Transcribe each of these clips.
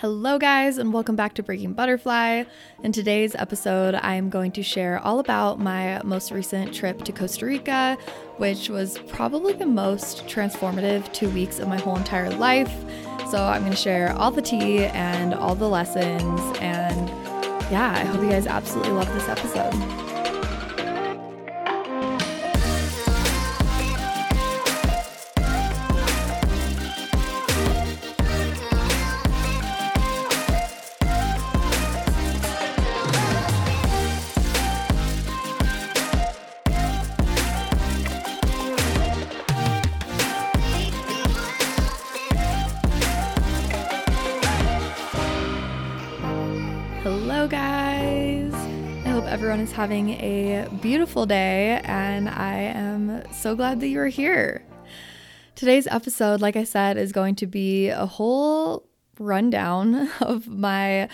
Hello, guys, and welcome back to Breaking Butterfly. In today's episode, I am going to share all about my most recent trip to Costa Rica, which was probably the most transformative two weeks of my whole entire life. So, I'm going to share all the tea and all the lessons. And yeah, I hope you guys absolutely love this episode. Having a beautiful day, and I am so glad that you're here. Today's episode, like I said, is going to be a whole rundown of my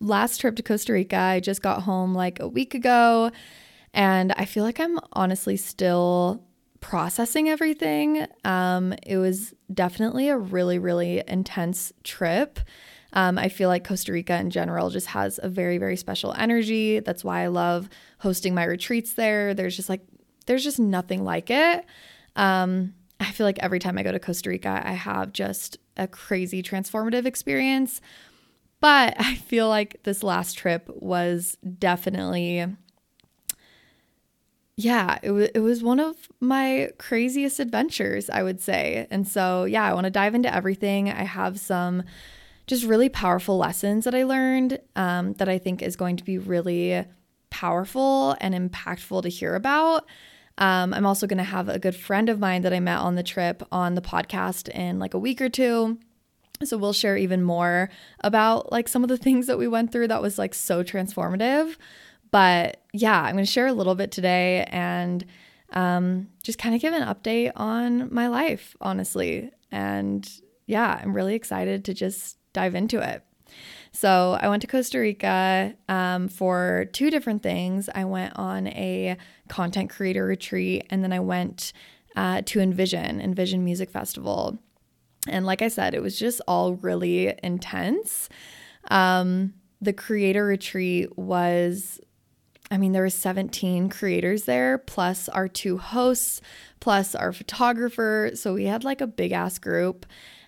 last trip to Costa Rica. I just got home like a week ago, and I feel like I'm honestly still processing everything. Um, it was definitely a really, really intense trip. Um, I feel like Costa Rica in general just has a very, very special energy. That's why I love hosting my retreats there. There's just like, there's just nothing like it. Um, I feel like every time I go to Costa Rica, I have just a crazy transformative experience. But I feel like this last trip was definitely yeah, it was it was one of my craziest adventures, I would say. And so, yeah, I want to dive into everything. I have some just really powerful lessons that I learned um, that I think is going to be really powerful and impactful to hear about. Um, I'm also going to have a good friend of mine that I met on the trip on the podcast in like a week or two. So we'll share even more about like some of the things that we went through that was like so transformative. But yeah, I'm going to share a little bit today and um, just kind of give an update on my life, honestly. And yeah, I'm really excited to just dive into it. So I went to Costa Rica um, for two different things. I went on a content creator retreat, and then I went uh, to Envision, Envision Music Festival. And like I said, it was just all really intense. Um, the creator retreat was, I mean, there were 17 creators there, plus our two hosts, plus our photographer. So we had like a big ass group.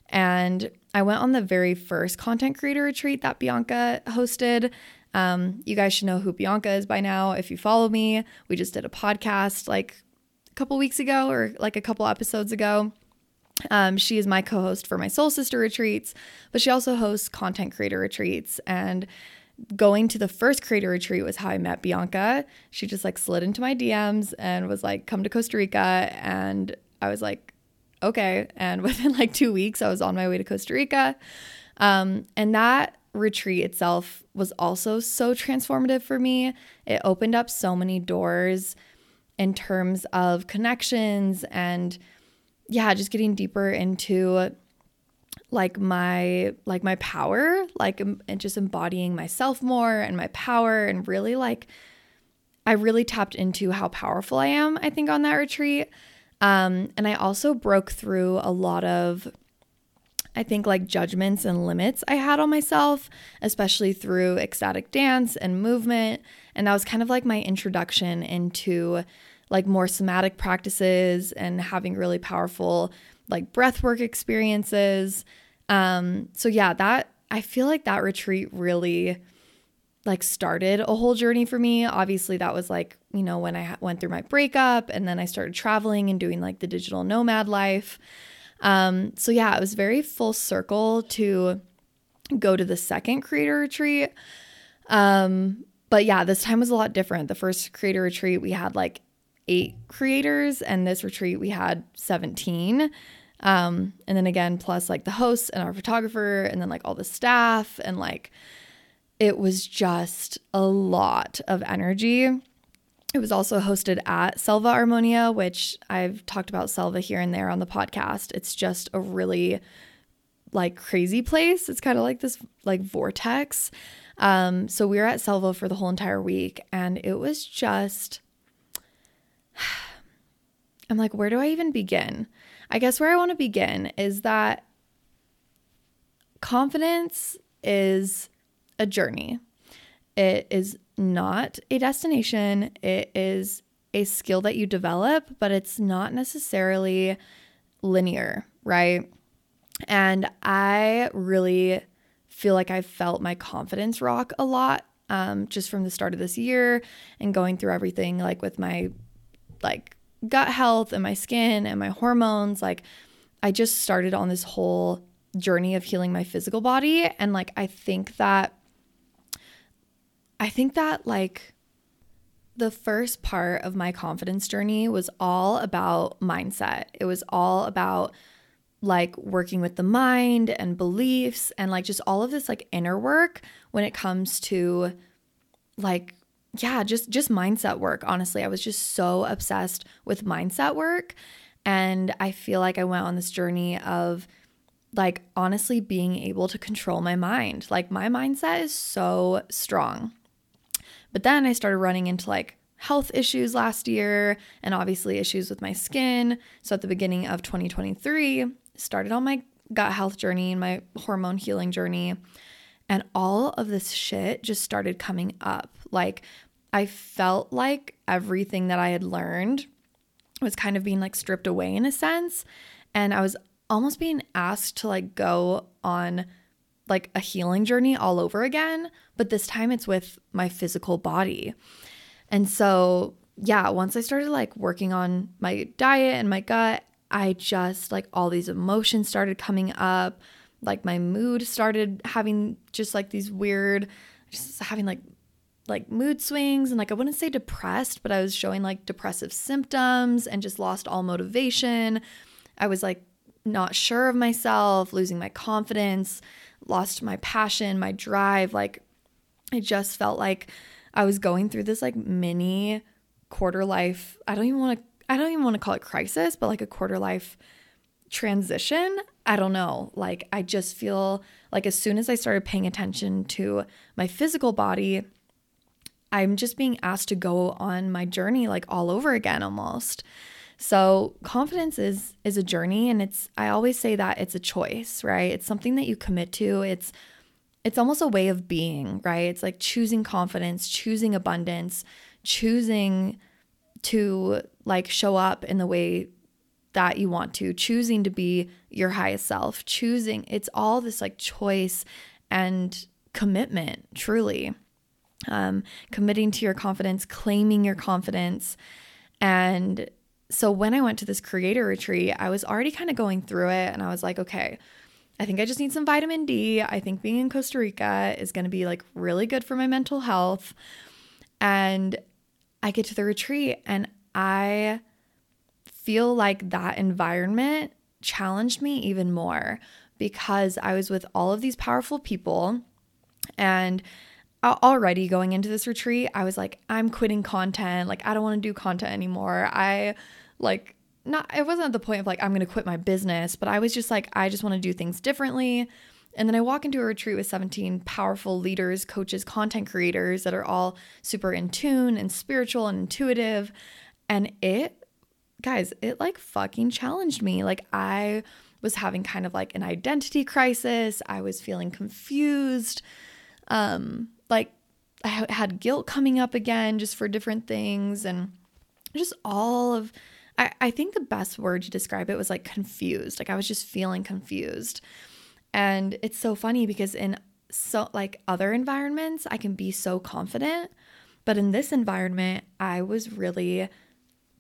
And I went on the very first content creator retreat that Bianca hosted. Um, you guys should know who Bianca is by now if you follow me. We just did a podcast like a couple weeks ago or like a couple episodes ago. Um, she is my co host for my Soul Sister retreats, but she also hosts content creator retreats. And going to the first creator retreat was how I met Bianca. She just like slid into my DMs and was like, come to Costa Rica. And I was like, okay. And within like two weeks, I was on my way to Costa Rica. Um, and that retreat itself was also so transformative for me. It opened up so many doors in terms of connections and yeah, just getting deeper into like my like my power, like and just embodying myself more and my power and really like I really tapped into how powerful I am, I think on that retreat. Um, and I also broke through a lot of, I think, like judgments and limits I had on myself, especially through ecstatic dance and movement. And that was kind of like my introduction into like more somatic practices and having really powerful like breath work experiences. Um, so yeah, that I feel like that retreat really like started a whole journey for me. Obviously, that was like, you know, when I went through my breakup and then I started traveling and doing like the digital nomad life. Um, so yeah, it was very full circle to go to the second creator retreat. Um, but yeah, this time was a lot different. The first creator retreat, we had like eight creators, and this retreat, we had 17. Um, and then again, plus like the hosts and our photographer, and then like all the staff, and like it was just a lot of energy. It was also hosted at Selva Armonia, which I've talked about Selva here and there on the podcast. It's just a really like crazy place. It's kind of like this like vortex. Um, so we were at Selva for the whole entire week, and it was just. I'm like, where do I even begin? I guess where I want to begin is that confidence is a journey. It is not a destination. It is a skill that you develop, but it's not necessarily linear, right? And I really feel like I felt my confidence rock a lot um, just from the start of this year and going through everything like with my like gut health and my skin and my hormones. Like, I just started on this whole journey of healing my physical body. And like, I think that, I think that like, the first part of my confidence journey was all about mindset. It was all about like working with the mind and beliefs and like just all of this like inner work when it comes to like yeah, just just mindset work. Honestly, I was just so obsessed with mindset work and I feel like I went on this journey of like honestly being able to control my mind. Like my mindset is so strong. But then I started running into like health issues last year and obviously issues with my skin. So at the beginning of 2023, started on my gut health journey and my hormone healing journey. And all of this shit just started coming up. Like, I felt like everything that I had learned was kind of being like stripped away in a sense. And I was almost being asked to like go on like a healing journey all over again. But this time it's with my physical body. And so, yeah, once I started like working on my diet and my gut I just like all these emotions started coming up. Like my mood started having just like these weird, just having like like mood swings and like I wouldn't say depressed, but I was showing like depressive symptoms and just lost all motivation. I was like not sure of myself, losing my confidence, lost my passion, my drive. Like I just felt like I was going through this like mini quarter life. I don't even want to I don't even want to call it crisis, but like a quarter life transition. I don't know. Like, I just feel like as soon as I started paying attention to my physical body, I'm just being asked to go on my journey like all over again almost. So, confidence is is a journey and it's I always say that it's a choice, right? It's something that you commit to. It's it's almost a way of being, right? It's like choosing confidence, choosing abundance, choosing to like show up in the way that you want to, choosing to be your highest self, choosing it's all this like choice and commitment, truly. Um, committing to your confidence, claiming your confidence. And so when I went to this creator retreat, I was already kind of going through it and I was like, okay, I think I just need some vitamin D. I think being in Costa Rica is going to be like really good for my mental health. And I get to the retreat and I feel like that environment challenged me even more because I was with all of these powerful people and already going into this retreat, I was like, I'm quitting content. Like, I don't want to do content anymore. I like, not, it wasn't at the point of like, I'm going to quit my business, but I was just like, I just want to do things differently. And then I walk into a retreat with 17 powerful leaders, coaches, content creators that are all super in tune and spiritual and intuitive. And it, guys, it like fucking challenged me. Like, I was having kind of like an identity crisis. I was feeling confused. Um, I had guilt coming up again just for different things and just all of I, I think the best word to describe it was like confused. Like I was just feeling confused. And it's so funny because in so like other environments, I can be so confident, but in this environment, I was really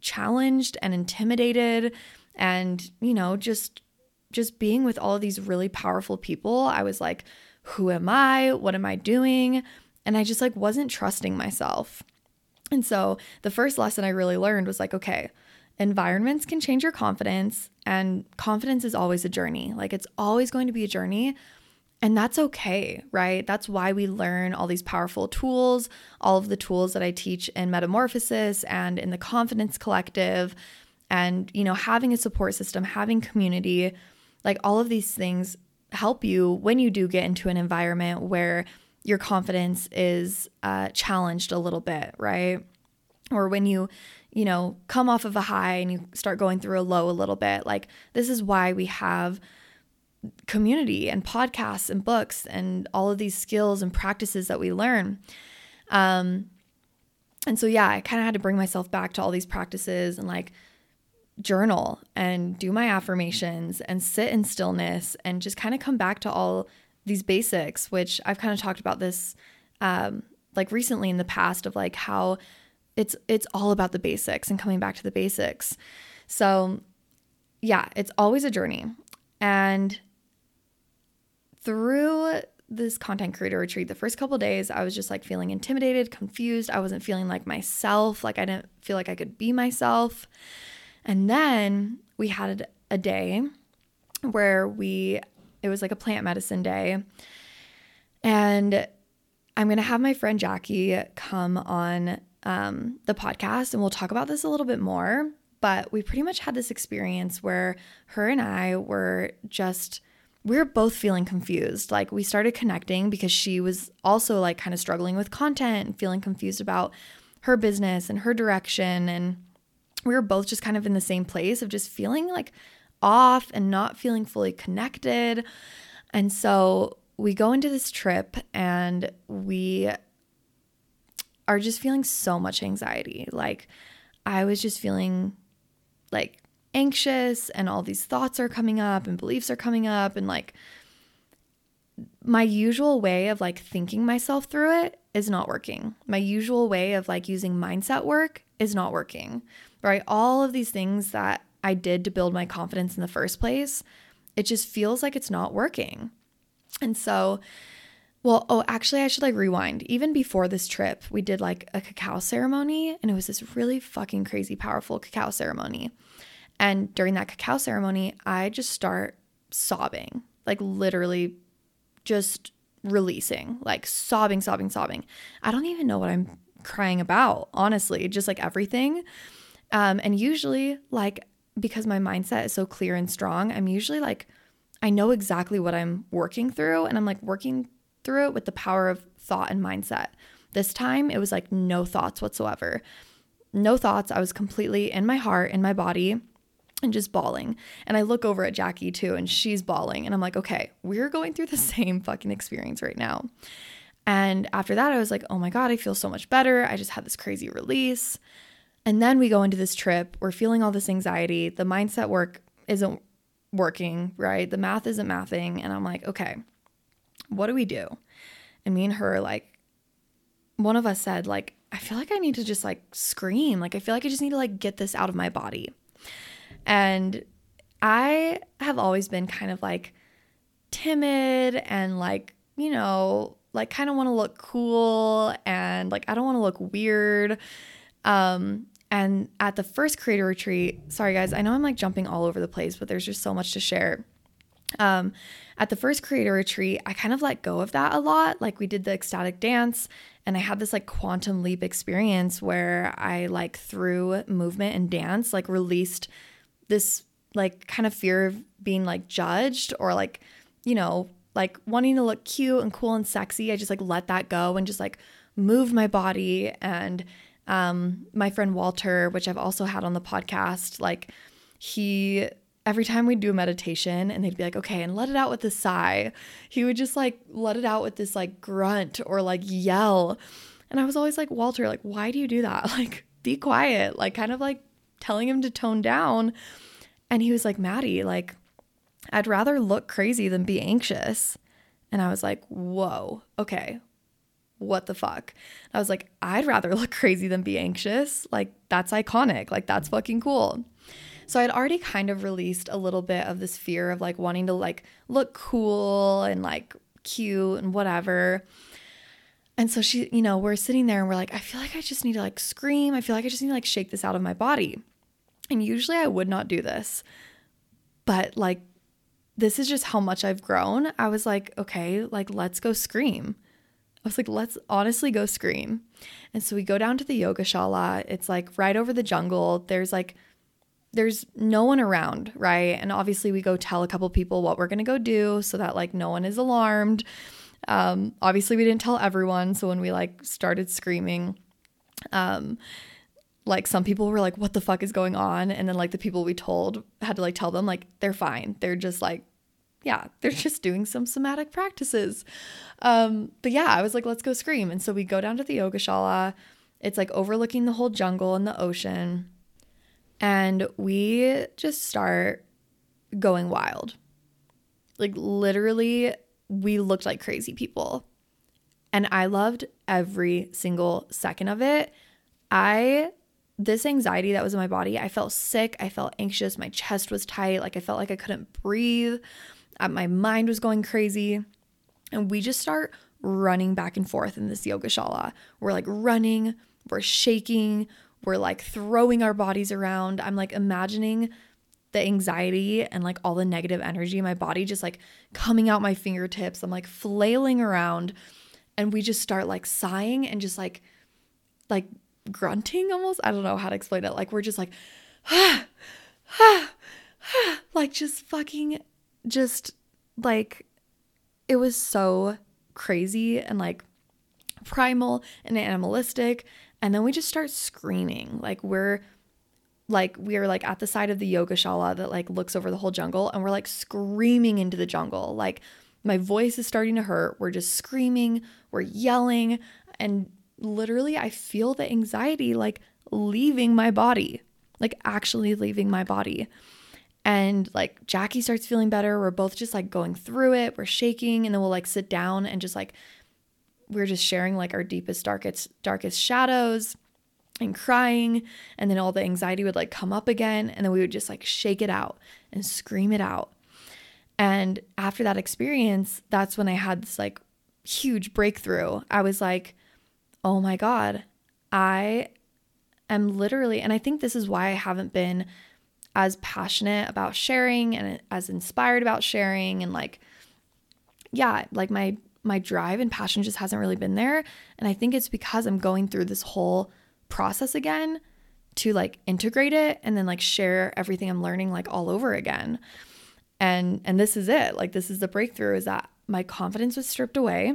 challenged and intimidated and, you know, just just being with all of these really powerful people, I was like, who am I? What am I doing? And I just like wasn't trusting myself. And so the first lesson I really learned was like, okay, environments can change your confidence, and confidence is always a journey. Like it's always going to be a journey. And that's okay, right? That's why we learn all these powerful tools, all of the tools that I teach in Metamorphosis and in the Confidence Collective, and, you know, having a support system, having community, like all of these things help you when you do get into an environment where your confidence is uh, challenged a little bit, right? Or when you you know, come off of a high and you start going through a low a little bit. Like, this is why we have community and podcasts and books and all of these skills and practices that we learn. Um, and so, yeah, I kind of had to bring myself back to all these practices and like journal and do my affirmations and sit in stillness and just kind of come back to all these basics, which I've kind of talked about this um, like recently in the past of like how it's it's all about the basics and coming back to the basics. So yeah, it's always a journey. And through this content creator retreat, the first couple days, I was just like feeling intimidated, confused. I wasn't feeling like myself. Like I didn't feel like I could be myself. And then we had a day where we, it was like a plant medicine day. And I'm going to have my friend Jackie come on um, the podcast and we'll talk about this a little bit more. But we pretty much had this experience where her and I were just we were both feeling confused. Like we started connecting because she was also like kind of struggling with content and feeling confused about her business and her direction. And we were both just kind of in the same place of just feeling like off and not feeling fully connected. And so we go into this trip and we are just feeling so much anxiety. Like I was just feeling like anxious and all these thoughts are coming up and beliefs are coming up and like my usual way of like thinking myself through it is not working. My usual way of like using mindset work is not working. Right? All of these things that I did to build my confidence in the first place, it just feels like it's not working. And so well, oh, actually, I should like rewind. Even before this trip, we did like a cacao ceremony, and it was this really fucking crazy, powerful cacao ceremony. And during that cacao ceremony, I just start sobbing, like literally just releasing, like sobbing, sobbing, sobbing. I don't even know what I'm crying about, honestly, just like everything. Um, and usually, like, because my mindset is so clear and strong, I'm usually like, I know exactly what I'm working through, and I'm like working through it with the power of thought and mindset. This time, it was like no thoughts whatsoever. No thoughts. I was completely in my heart, in my body and just bawling. And I look over at Jackie too, and she's bawling. And I'm like, okay, we're going through the same fucking experience right now. And after that, I was like, oh my God, I feel so much better. I just had this crazy release. And then we go into this trip. We're feeling all this anxiety. The mindset work isn't working, right? The math isn't mathing. And I'm like, okay, what do we do? And me and her, like, one of us said, like, I feel like I need to just like scream. Like, I feel like I just need to like get this out of my body. And I have always been kind of like timid and like, you know, like kind of want to look cool and like I don't want to look weird. Um and at the first creator retreat, sorry guys, I know I'm like jumping all over the place, but there's just so much to share. Um at the first creator retreat, I kind of let go of that a lot. Like we did the ecstatic dance and I had this like quantum leap experience where I like through movement and dance like released this like kind of fear of being like judged or like, you know, like wanting to look cute and cool and sexy. I just like let that go and just like moved my body. And um, my friend Walter, which I've also had on the podcast, like he every time we'd do a meditation and they'd be like, okay, and let it out with a sigh, he would just like let it out with this like grunt or like yell. And I was always like, Walter, like, why do you do that? Like, be quiet. Like, kind of like telling him to tone down. And he was like, Maddie, like, I'd rather look crazy than be anxious. And I was like, whoa, okay, what the fuck? I was like, I'd rather look crazy than be anxious. Like, that's iconic. Like, that's fucking cool. So I'd already kind of released a little bit of this fear of like wanting to like look cool and like cute and whatever. And so she, you know, we're sitting there and we're like, I feel like I just need to like scream. I feel like I just need to like shake this out of my body. And usually I would not do this. But like, this is just how much I've grown. I was like, okay, like, let's go scream. I was like, let's honestly go scream. And so we go down to the yoga shala. It's like right over the jungle. There's like, there's no one around, right? And obviously, we go tell a couple people what we're gonna go do so that like no one is alarmed. Um, obviously, we didn't tell everyone. So when we like started screaming, um, like some people were like, what the fuck is going on? And then like the people we told had to like tell them like they're fine. They're just like, Yeah, they're just doing some somatic practices. Um, but yeah, I was like, let's go scream. And so we go down to the Yogashala. It's like overlooking the whole jungle and the ocean. And we just start going wild. Like literally, we looked like crazy people. And I loved every single second of it. I, this anxiety that was in my body, I felt sick. I felt anxious. My chest was tight. Like I felt like I couldn't breathe. Uh, my mind was going crazy. And we just start running back and forth in this yogashala. We're like running, we're shaking, we're like throwing our bodies around. I'm like imagining the anxiety and like all the negative energy in my body just like coming out my fingertips. I'm like flailing around and we just start like sighing and just like like grunting almost. I don't know how to explain it. Like we're just like ah, ah, ah, like just fucking just like it was so crazy and like primal and animalistic. And then we just start screaming. Like we're like we are like at the side of the yogashala that like looks over the whole jungle and we're like screaming into the jungle. Like my voice is starting to hurt. We're just screaming. We're yelling. And literally i feel the anxiety like leaving my body like actually leaving my body and like jackie starts feeling better. We're both just like going through it. We're shaking. And then we'll like sit down and just like we're just sharing like our deepest darkest darkest shadows and crying. And then all the anxiety would like come up again. And then we would just like shake it out and scream it out. And after that experience that's when i had this like huge breakthrough. I was like oh my god i am literally and i think this is why i haven't been as passionate about sharing and as inspired about sharing and like yeah like my my drive and passion just hasn't really been there and i think it's because i'm going through this whole process again to like integrate it and then like share everything I'm learning like all over again. And and this is it. Like this is the breakthrough is that my confidence was stripped away.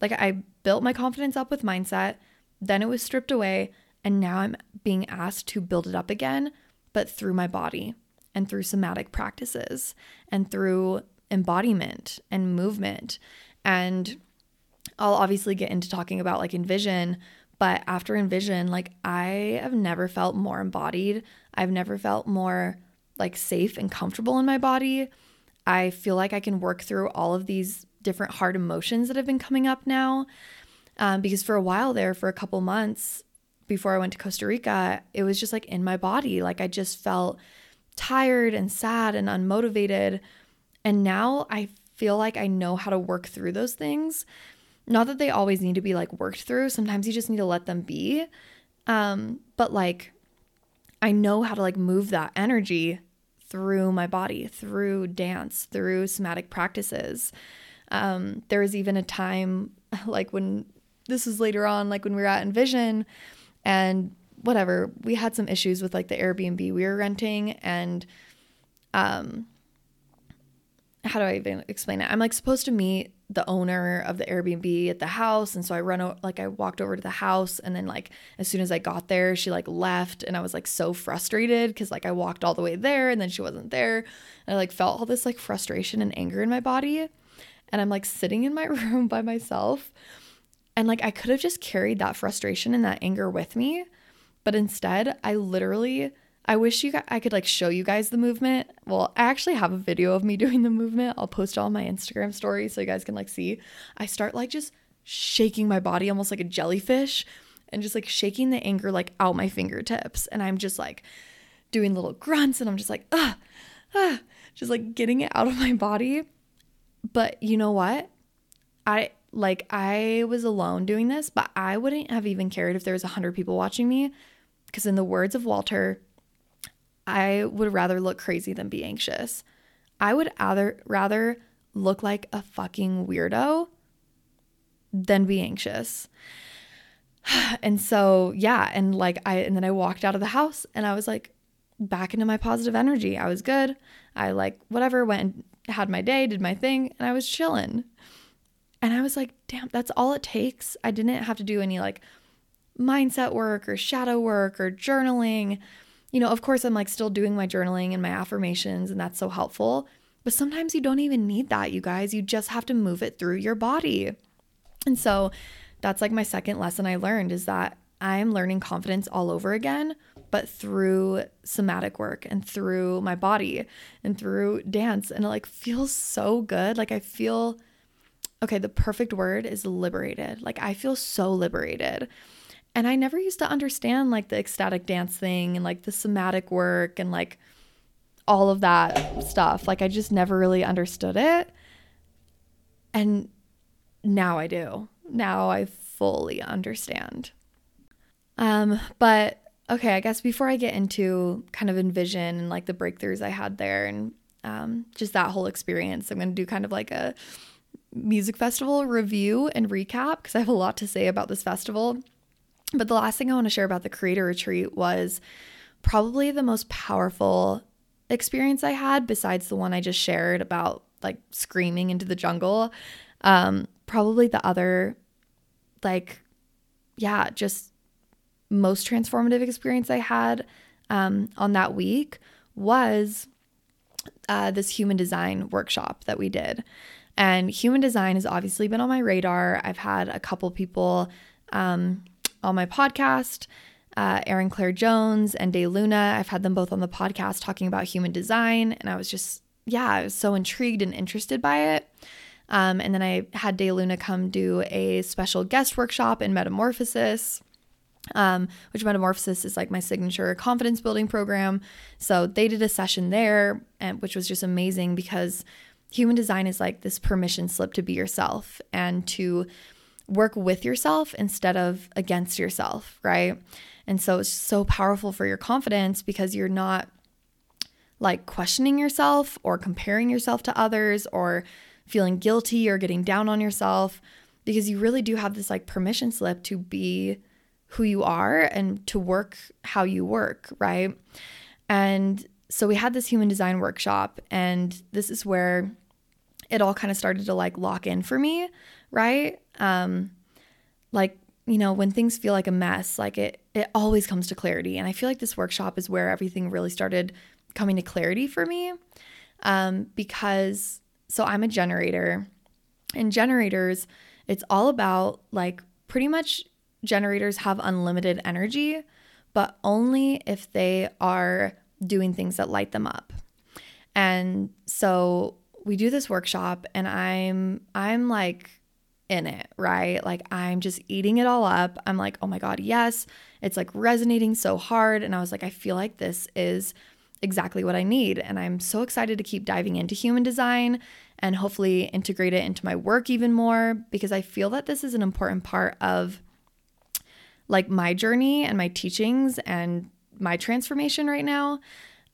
Like I built my confidence up with mindset, then it was stripped away, and now I'm being asked to build it up again, but through my body and through somatic practices and through embodiment and movement. And I'll obviously get into talking about like envision, but after Envision, like I have never felt more embodied. I've never felt more like safe and comfortable in my body. I feel like I can work through all of these different hard emotions that have been coming up now. Um, because for a while there, for a couple months before I went to Costa Rica, it was just like in my body. Like I just felt tired and sad and unmotivated. And now I feel like I know how to work through those things. Not that they always need to be like worked through. Sometimes you just need to let them be. Um, but like I know how to like move that energy through my body, through dance, through somatic practices. Um, there was even a time like when this was later on, like when we were at Envision and whatever, we had some issues with like the Airbnb we were renting and um how do I even explain it? I'm like supposed to meet the owner of the Airbnb at the house. And so I run, o- like, I walked over to the house. And then, like, as soon as I got there, she like left. And I was like so frustrated because, like, I walked all the way there and then she wasn't there. And I like felt all this like frustration and anger in my body. And I'm like sitting in my room by myself. And like, I could have just carried that frustration and that anger with me. But instead, I literally I wish you guys, I could like show you guys the movement. Well, I actually have a video of me doing the movement. I'll post on my Instagram story so you guys can like see. I start like just shaking my body almost like a jellyfish and just like shaking the anger like out my fingertips. And I'm just like doing little grunts and I'm just like, ah, ah, just like getting it out of my body. But you know what? I like I was alone doing this, but I wouldn't have even cared if there was a hundred people watching me. Because in the words of Walter, I would rather look crazy than be anxious. I would rather rather look like a fucking weirdo than be anxious. And so, yeah, and like I and then I walked out of the house and I was like back into my positive energy. I was good. I like whatever went had my day, did my thing, and I was chilling. And I was like, damn, that's all it takes. I didn't have to do any like mindset work or shadow work or journaling you know, of course, I'm like still doing my journaling and my affirmations, and that's so helpful. But sometimes you don't even need that, you guys. You just have to move it through your body. And so that's like my second lesson I learned is that I'm learning confidence all over again, but through somatic work and through my body and through dance. And it like feels so good. Like I feel, okay, the perfect word is liberated. Like I feel so liberated. And I never used to understand like the ecstatic dance thing and like the somatic work and like all of that stuff. Like I just never really understood it. And now I do. Now I fully understand. Um, but okay, I guess before I get into kind of envision and like the breakthroughs I had there and um, just that whole experience, I'm going to do kind of like a music festival review and recap because I have a lot to say about this festival. But the last thing I want to share about the creator retreat was probably the most powerful experience I had, besides the one I just shared about like screaming into the jungle. Um, probably the other, like, yeah, just most transformative experience I had um, on that week was uh, this human design workshop that we did. And human design has obviously been on my radar. I've had a couple people um, on my podcast, uh, Erin Claire Jones and Day Luna. I've had them both on the podcast talking about human design. And I was just, yeah, I was so intrigued and interested by it. Um, and then I had Day Luna come do a special guest workshop in Metamorphosis um, which Metamorphosis is like my signature confidence building program. So they did a session there, and which was just amazing because human design is like this permission slip to be yourself and to work with yourself instead of against yourself, right? And so it's so powerful for your confidence because you're not like questioning yourself or comparing yourself to others or feeling guilty or getting down on yourself because you really do have this like permission slip to be who you are and to work how you work, right? And so we had this human design workshop, and this is where it all kind of started to like lock in for me, right? Um, like, you know, when things feel like a mess, like it it always comes to clarity. And I feel like this workshop is where everything really started coming to clarity for me. Um, because so I'm a generator, and generators, it's all about like pretty much generators have unlimited energy, but only if they are doing things that light them up. And so we do this workshop and I'm I'm like in it, right? Like I'm just eating it all up. I'm like, "Oh my god, yes." It's like resonating so hard and I was like, I feel like this is exactly what I need and I'm so excited to keep diving into human design and hopefully integrate it into my work even more because I feel that this is an important part of like my journey and my teachings and my transformation right now.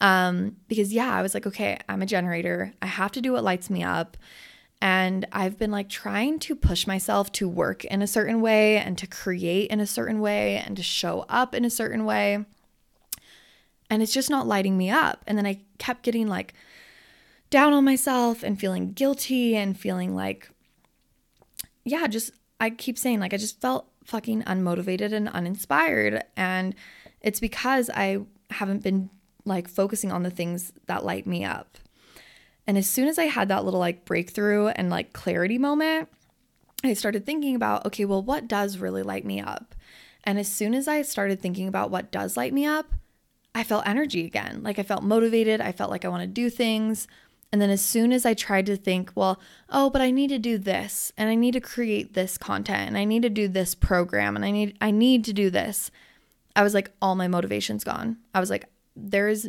Um, because yeah, I was like, okay, I'm a generator. I have to do what lights me up. And I've been like trying to push myself to work in a certain way and to create in a certain way and to show up in a certain way. And it's just not lighting me up. And then I kept getting like down on myself and feeling guilty and feeling like, yeah, just I keep saying, like, I just felt fucking unmotivated and uninspired. And it's because I haven't been like focusing on the things that light me up. And as soon as I had that little like breakthrough and like clarity moment, I started thinking about, okay, well, what does really light me up? And as soon as I started thinking about what does light me up, I felt energy again. Like I felt motivated. I felt like I want to do things. And then as soon as I tried to think, well, oh, but I need to do this and I need to create this content and I need to do this program and I need I need to do this. I was like all my motivation's gone. I was like there's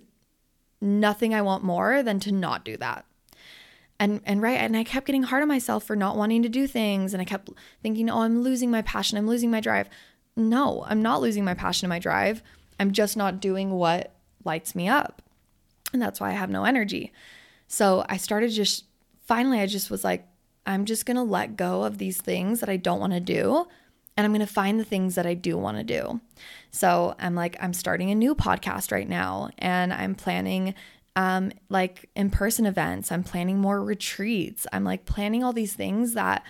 nothing I want more than to not do that. And and right and I kept getting hard on myself for not wanting to do things and I kept thinking, "Oh, I'm losing my passion. I'm losing my drive." No, I'm not losing my passion and my drive. I'm just not doing what lights me up. And that's why I have no energy. So I started just finally, I just was like, I'm just going to let go of these things that I don't want to do. And I'm going to find the things that I do want to do. So I'm like, I'm starting a new podcast right now and I'm planning um, like in person events. I'm planning more retreats. I'm like planning all these things that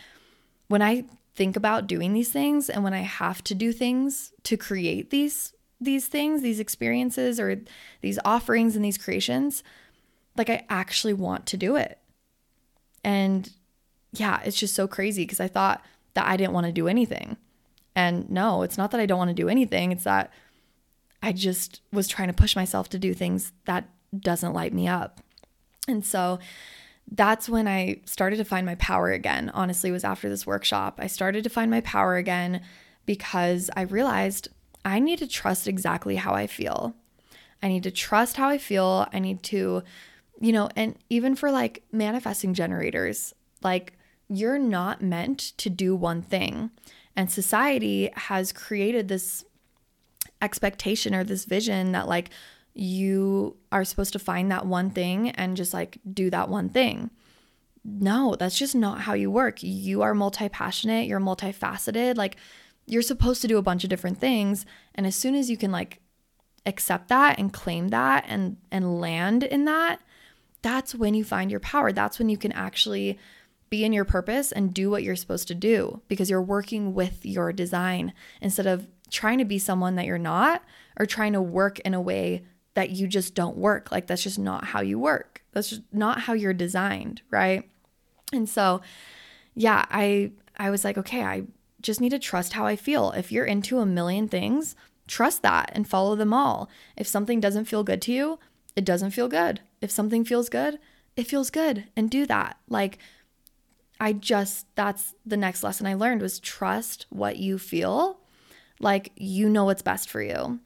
when I think about doing these things and when I have to do things to create these these things, these experiences or these offerings and these creations, like I actually want to do it. And yeah, it's just so crazy because I thought that I didn't want to do anything. And no, it's not that I don't want to do anything. It's that I just was trying to push myself to do things that doesn't light me up. And so that's when I started to find my power again. Honestly, was after this workshop. I started to find my power again because I realized I need to trust exactly how I feel. I need to trust how I feel. I need to, you know, and even for like manifesting generators, like you're not meant to do one thing. And society has created this expectation or this vision that like you are supposed to find that one thing and just like do that one thing. No, that's just not how you work. You are multi passionate, you're multifaceted. Like, you're supposed to do a bunch of different things. And as soon as you can like accept that and claim that and and land in that, that's when you find your power. That's when you can actually be in your purpose and do what you're supposed to do because you're working with your design instead of trying to be someone that you're not or trying to work in a way that you just don't work. Like that's just not how you work. That's just not how you're designed, right? And so yeah, I I was like, okay, I just need to trust how I feel. If you're into a million things, trust that and follow them all. If something doesn't feel good to you, it doesn't feel good. If something feels good, it feels good and do that. Like I just that's the next lesson I learned was trust what you feel. Like you know what's best for you.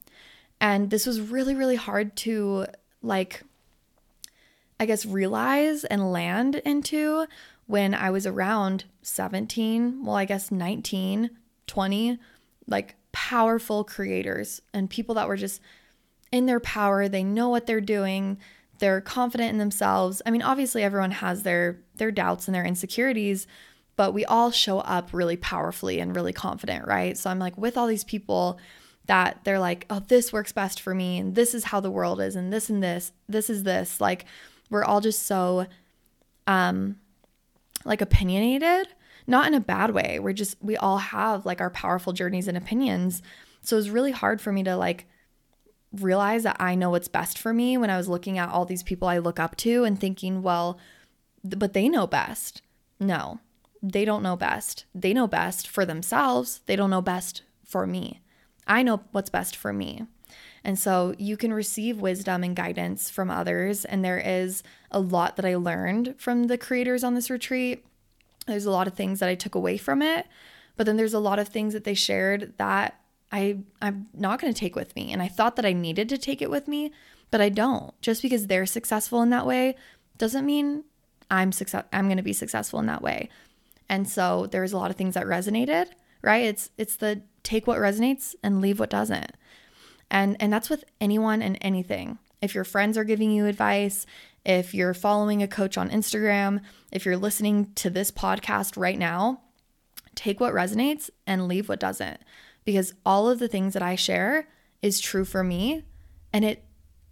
And this was really really hard to like I guess realize and land into when I was around 17, well, I guess 19, 20, like powerful creators and people that were just in their power. They know what they're doing. They're confident in themselves. I mean, obviously everyone has their their doubts and their insecurities, but we all show up really powerfully and really confident, right? So I'm like with all these people that they're like, "Oh, this works best for me and this is how the world is and this and this, this is this." Like we're all just so um like opinionated, not in a bad way. We're just, we all have like our powerful journeys and opinions. So it was really hard for me to like realize that I know what's best for me when I was looking at all these people I look up to and thinking, well, but they know best. No, they don't know best. They know best for themselves. They don't know best for me. I know what's best for me. And so you can receive wisdom and guidance from others. And there is a lot that I learned from the creators on this retreat. There's a lot of things that I took away from it, but then there's a lot of things that they shared that I I'm not going to take with me. And I thought that I needed to take it with me, but I don't. Just because they're successful in that way doesn't mean I'm success I'm going to be successful in that way. And so there's a lot of things that resonated, right? It's it's the take what resonates and leave what doesn't. And and that's with anyone and anything. If your friends are giving you advice, if you're following a coach on Instagram, if you're listening to this podcast right now, take what resonates and leave what doesn't. Because all of the things that I share is true for me and it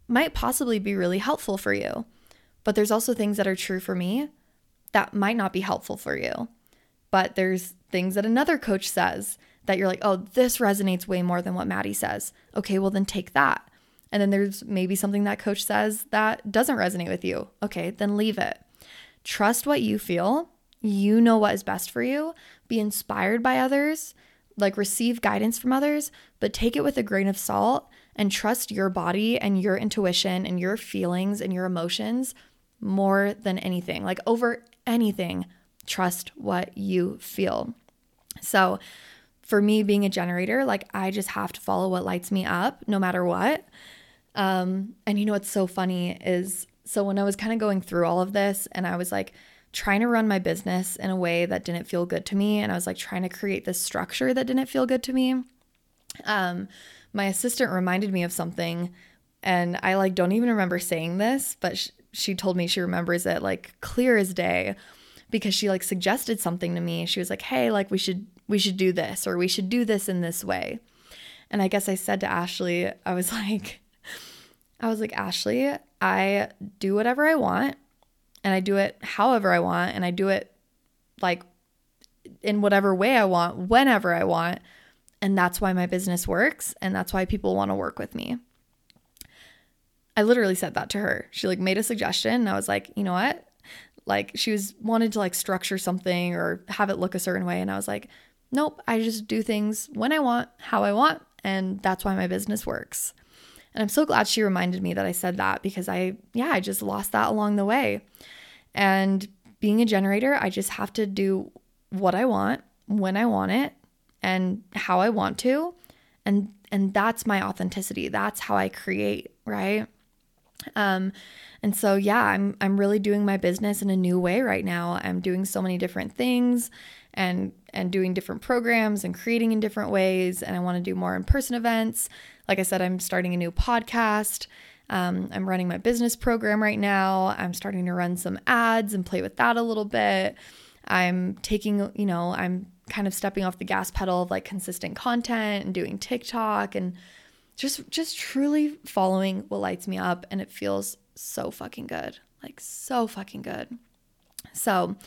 might possibly be really helpful for you. But there's also things that are true for me that might not be helpful for you. But there's things that another coach says that you're like, oh, this resonates way more than what Maddie says. Okay, well, then take that. And then there's maybe something that coach says that doesn't resonate with you. Okay, then leave it. Trust what you feel. You know what is best for you. Be inspired by others, like receive guidance from others, but take it with a grain of salt and trust your body and your intuition and your feelings and your emotions more than anything. Like over anything, trust what you feel. So, for me being a generator, like I just have to follow what lights me up no matter what. Um, and you know what's so funny is so when I was kind of going through all of this and I was like trying to run my business in a way that didn't feel good to me and I was like trying to create this structure that didn't feel good to me. Um, my assistant reminded me of something and I like don't even remember saying this, but sh- she told me she remembers it like clear as day because she like suggested something to me. She was like, "Hey, like we should we should do this or we should do this in this way. And I guess I said to Ashley, I was like, I was like, Ashley, I do whatever I want and I do it however I want and I do it like in whatever way I want, whenever I want. And that's why my business works and that's why people want to work with me. I literally said that to her. She like made a suggestion and I was like, "You know what? Like she was wanted to like structure something or have it look a certain way. And I was like, nope, I just do things when I want, how I want. And that's why my business works. And I'm so glad she reminded me that I said that because I, yeah, I just lost that along the way. And being a generator, I just have to do what I want, when I want it, and how I want to. And and that's my authenticity. That's how I create, right? Um and so yeah, I'm I'm really doing my business in a new way right now. I'm doing so many different things and and doing different programs and creating in different ways and I want to do more in-person events. Like I said, I'm starting a new podcast. Um, I'm running my business program right now. I'm starting to run some ads and play with that a little bit. I'm taking, you know, I'm kind of stepping off the gas pedal of like consistent content and doing TikTok and just just truly following what lights me up and it feels so fucking good. Like so fucking good. So,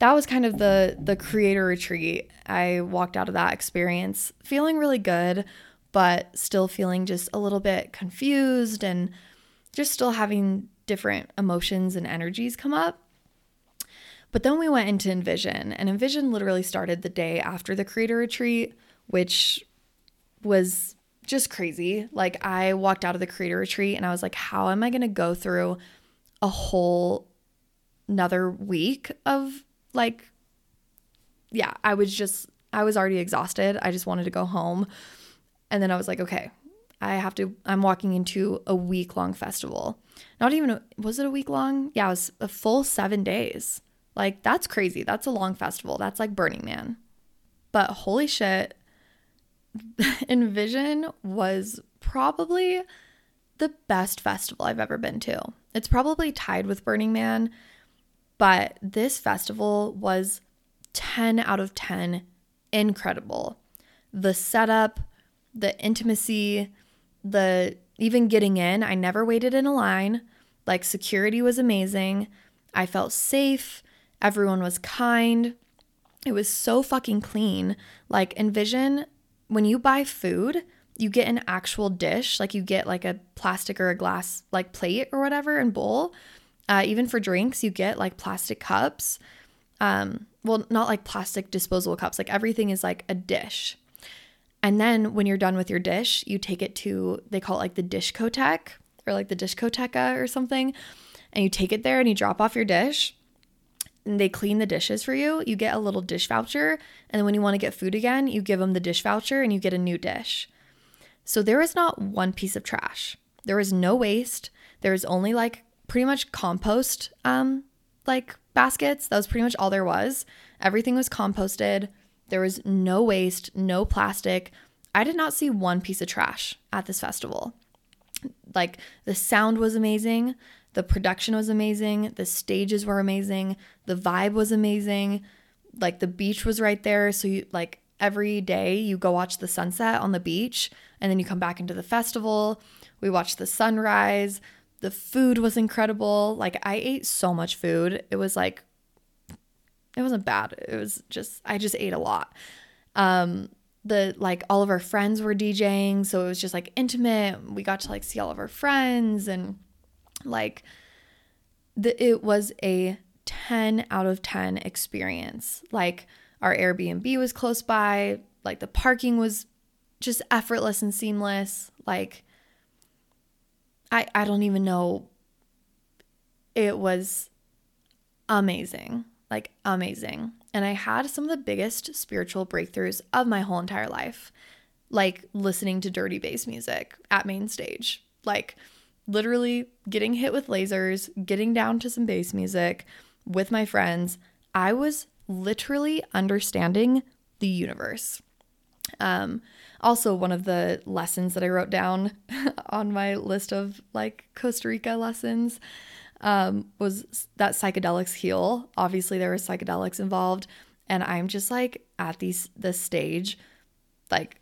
that was kind of the the creator retreat. I walked out of that experience feeling really good, but still feeling just a little bit confused and just still having different emotions and energies come up. But then we went into Envision, and Envision literally started the day after the creator retreat, which was just crazy. Like, I walked out of the creator retreat and I was like, how am I going to go through a whole another week of like, yeah, I was just, I was already exhausted. I just wanted to go home. And then I was like, okay, I have to, I'm walking into a week long festival. Not even, was it a week long? Yeah, it was a full seven days. Like, that's crazy. That's a long festival. That's like Burning Man. But holy shit, Envision was probably the best festival I've ever been to. It's probably tied with Burning Man, but this festival was 10 out of 10 incredible. The setup, the intimacy, the even getting in, I never waited in a line. Like security was amazing. I felt safe. Everyone was kind. It was so fucking clean. Like envision when you buy food, you get an actual dish, like you get like a plastic or a glass like plate or whatever and bowl. Uh, even for drinks, you get like plastic cups. Um, well, not like plastic disposable cups. Like everything is like a dish. And then when you're done with your dish, you take it to, they call it like the dishcotheque or like the dishcoteca or something. And you take it there and you drop off your dish and they clean the dishes for you. You get a little dish voucher. And then when you want to get food again, you give them the dish voucher and you get a new dish. So there is not one piece of trash. There is no waste. There is only like pretty much compost um like baskets. That was pretty much all there was. Everything was composted. There was no waste, no plastic. I did not see one piece of trash at this festival. Like the sound was amazing, the production was amazing, the stages were amazing, the vibe was amazing. Like the beach was right there, so you like every day you go watch the sunset on the beach and then you come back into the festival. We watched the sunrise. The food was incredible. Like I ate so much food. It was like it wasn't bad. It was just I just ate a lot. Um the like all of our friends were DJing, so it was just like intimate. We got to like see all of our friends and like the it was a 10 out of 10 experience. Like our Airbnb was close by, like the parking was just effortless and seamless. Like I I don't even know it was amazing like amazing. And I had some of the biggest spiritual breakthroughs of my whole entire life, like listening to dirty bass music at main stage, like literally getting hit with lasers, getting down to some bass music with my friends. I was literally understanding the universe. Um, also, one of the lessons that I wrote down on my list of like Costa Rica lessons um, was that psychedelics heal. Obviously, there were psychedelics involved, and I'm just like at these this stage, like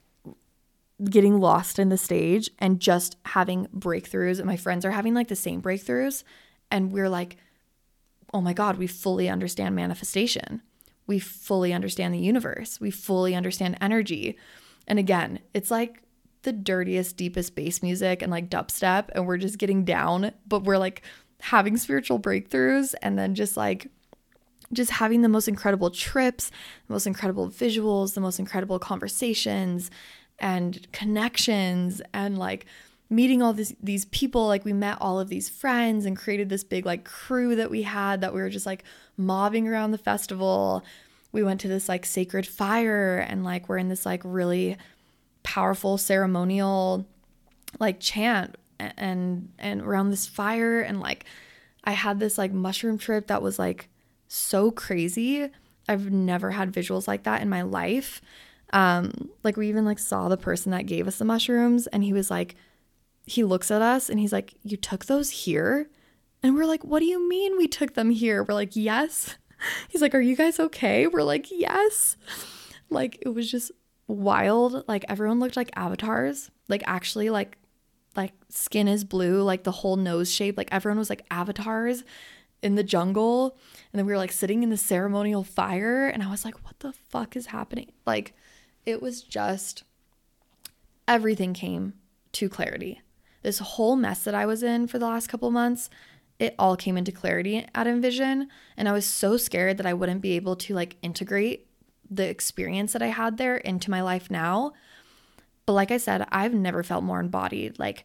getting lost in the stage and just having breakthroughs. And my friends are having like the same breakthroughs, and we're like, oh my god, we fully understand manifestation. We fully understand the universe. We fully understand energy. And again, it's like the dirtiest, deepest bass music and like dubstep, and we're just getting down, but we're like having spiritual breakthroughs and then just like just having the most incredible trips, the most incredible visuals, the most incredible conversations and connections and like meeting all these these people. Like we met all of these friends and created this big like crew that we had that we were just like mobbing around the festival. We went to this like sacred fire and like we're in this like really powerful ceremonial like chant and and around this fire and like I had this like mushroom trip that was like so crazy. I've never had visuals like that in my life. Um like we even like saw the person that gave us the mushrooms and he was like he looks at us and he's like, "You took those here?" And we're like, "What do you mean we took them here?" We're like, "Yes." He's like, Are you guys okay? We're like, Yes. Like, it was just wild. Like, everyone looked like avatars. Like, actually, like, like skin is blue, like the whole nose shape. Like, everyone was like avatars in the jungle. And then we were like sitting in the ceremonial fire. And I was like, What the fuck is happening? Like, it was just everything came to clarity. This whole mess that I was in for the last couple months, it all came into clarity at Envision. And I was so scared that I wouldn't be able to like integrate the experience that I had there into my life now. But like I said, I've never felt more embodied. Like,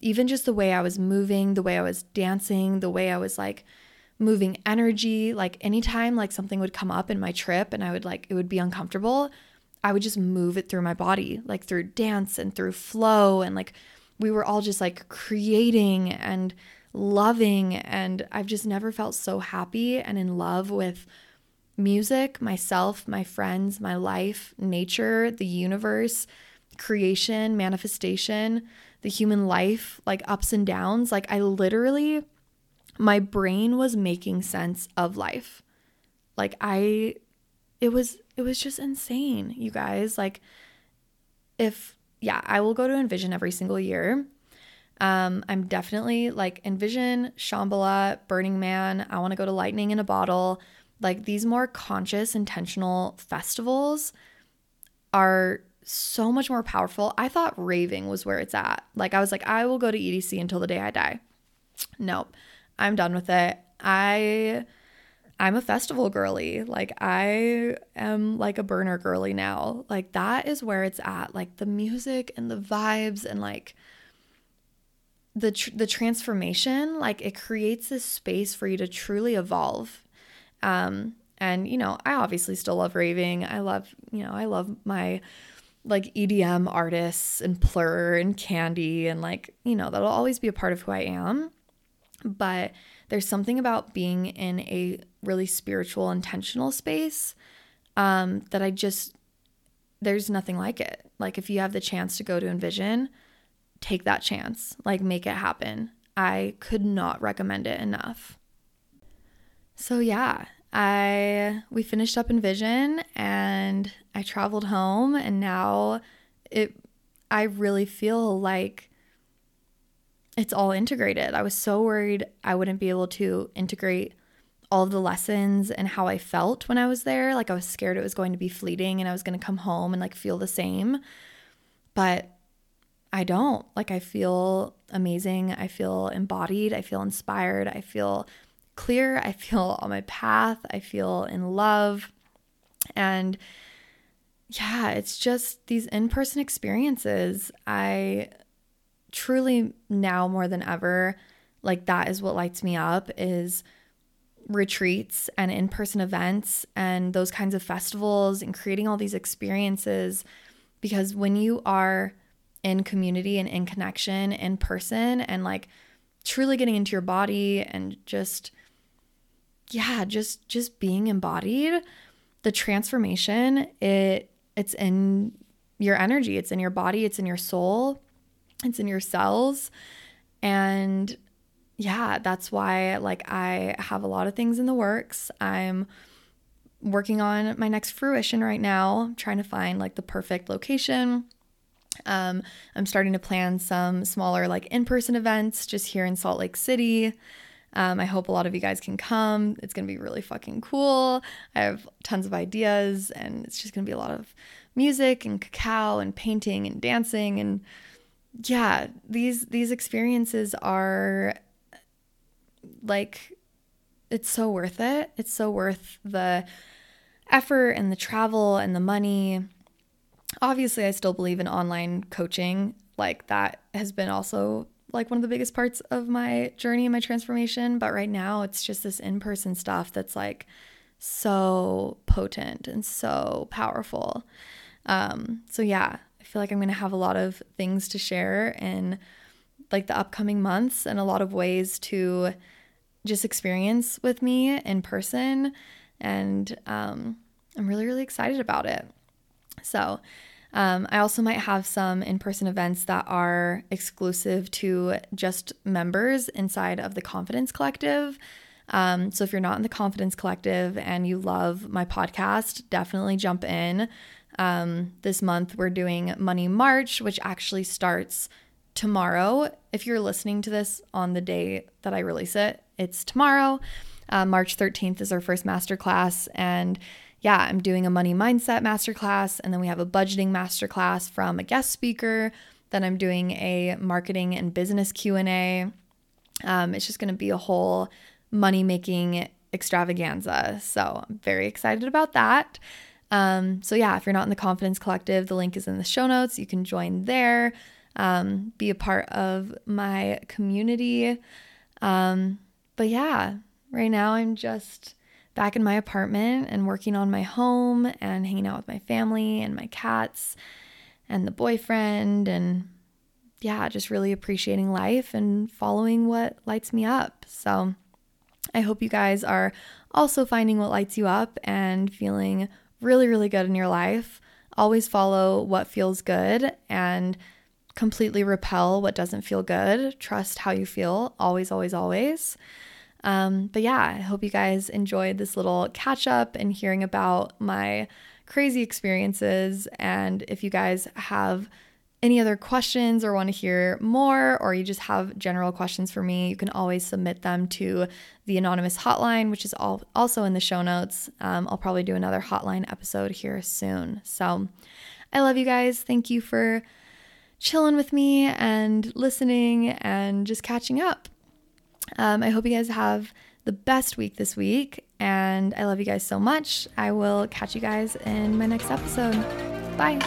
even just the way I was moving, the way I was dancing, the way I was like moving energy, like anytime like something would come up in my trip and I would like it would be uncomfortable, I would just move it through my body, like through dance and through flow and like we were all just like creating and loving. And I've just never felt so happy and in love with music, myself, my friends, my life, nature, the universe, creation, manifestation, the human life, like ups and downs. Like, I literally, my brain was making sense of life. Like, I, it was, it was just insane, you guys. Like, if, yeah, I will go to Envision every single year. Um, I'm definitely like Envision, Shambhala, Burning Man. I want to go to Lightning in a Bottle. Like these more conscious, intentional festivals are so much more powerful. I thought raving was where it's at. Like I was like, I will go to EDC until the day I die. Nope. I'm done with it. I I'm a festival girly. Like I am like a burner girly now. Like that is where it's at. Like the music and the vibes and like the tr- the transformation like it creates this space for you to truly evolve um and you know i obviously still love raving i love you know i love my like edm artists and plur and candy and like you know that'll always be a part of who i am but there's something about being in a really spiritual intentional space um that i just there's nothing like it like if you have the chance to go to envision take that chance, like make it happen. I could not recommend it enough. So yeah, I we finished up Envision and I traveled home and now it I really feel like it's all integrated. I was so worried I wouldn't be able to integrate all of the lessons and how I felt when I was there. Like I was scared it was going to be fleeting and I was going to come home and like feel the same. But I don't. Like, I feel amazing. I feel embodied. I feel inspired. I feel clear. I feel on my path. I feel in love. And yeah, it's just these in person experiences. I truly now more than ever, like, that is what lights me up is retreats and in-person events and those kinds of festivals and creating all these experiences because when you are in community and in connection in person and like truly getting into your body and just yeah just just being embodied the transformation it it's in your energy it's in your body it's in your soul it's in your cells. And yeah that's why like i have a lot of things in the works. I'm working on my next fruition right now trying to find like the perfect location. Um, I'm starting to plan some smaller, like in person events just here in Salt Lake City. Um, I hope a lot of you guys can come. It's going to be really fucking cool. I have tons of ideas, and it's just going to be a lot of music and cacao and painting and dancing and yeah, these these experiences are like it's so worth it. It's so worth the effort and the travel and the money. Obviously, I still believe in online coaching. Like that has been also like one of the biggest parts of my journey and my transformation, but right now it's just this in-person stuff that's like so potent and so powerful. Um, so yeah, I feel like I'm gonna have a lot of things to share in like the upcoming months and a lot of ways to just experience with me in person. And um, I'm really, really excited about it. So, um, I also might have some in person events that are exclusive to just members inside of the Confidence Collective. Um, so if you're not in the Confidence Collective and you love my podcast, definitely jump in. Um, this month we're doing Money March, which actually starts tomorrow. If you're listening to this on the day that I release it, it's tomorrow. Uh, March 13th is our first masterclass. And yeah, I'm doing a money mindset masterclass. And then we have a budgeting masterclass from a guest speaker. Then I'm doing a marketing and business Q&A. Um, it's just going to be a whole money making extravaganza. So I'm very excited about that. Um, so, yeah, if you're not in the Confidence Collective, the link is in the show notes. You can join there, um, be a part of my community. Um, but yeah, right now I'm just back in my apartment and working on my home and hanging out with my family and my cats and the boyfriend and yeah, just really appreciating life and following what lights me up. So, I hope you guys are also finding what lights you up and feeling really, really good in your life. Always follow what feels good and completely repel what doesn't feel good. Trust how you feel, always, always, always. Um, but yeah, I hope you guys enjoyed this little catch up and hearing about my crazy experiences. And if you guys have any other questions or want to hear more, or you just have general questions for me, you can always submit them to the anonymous hotline, which is all also in the show notes. Um, I'll probably do another hotline episode here soon. So I love you guys. Thank you for chilling with me and listening and just catching up. Um, I hope you guys have the best week this week, and I love you guys so much. I will catch you guys in my next episode. Bye.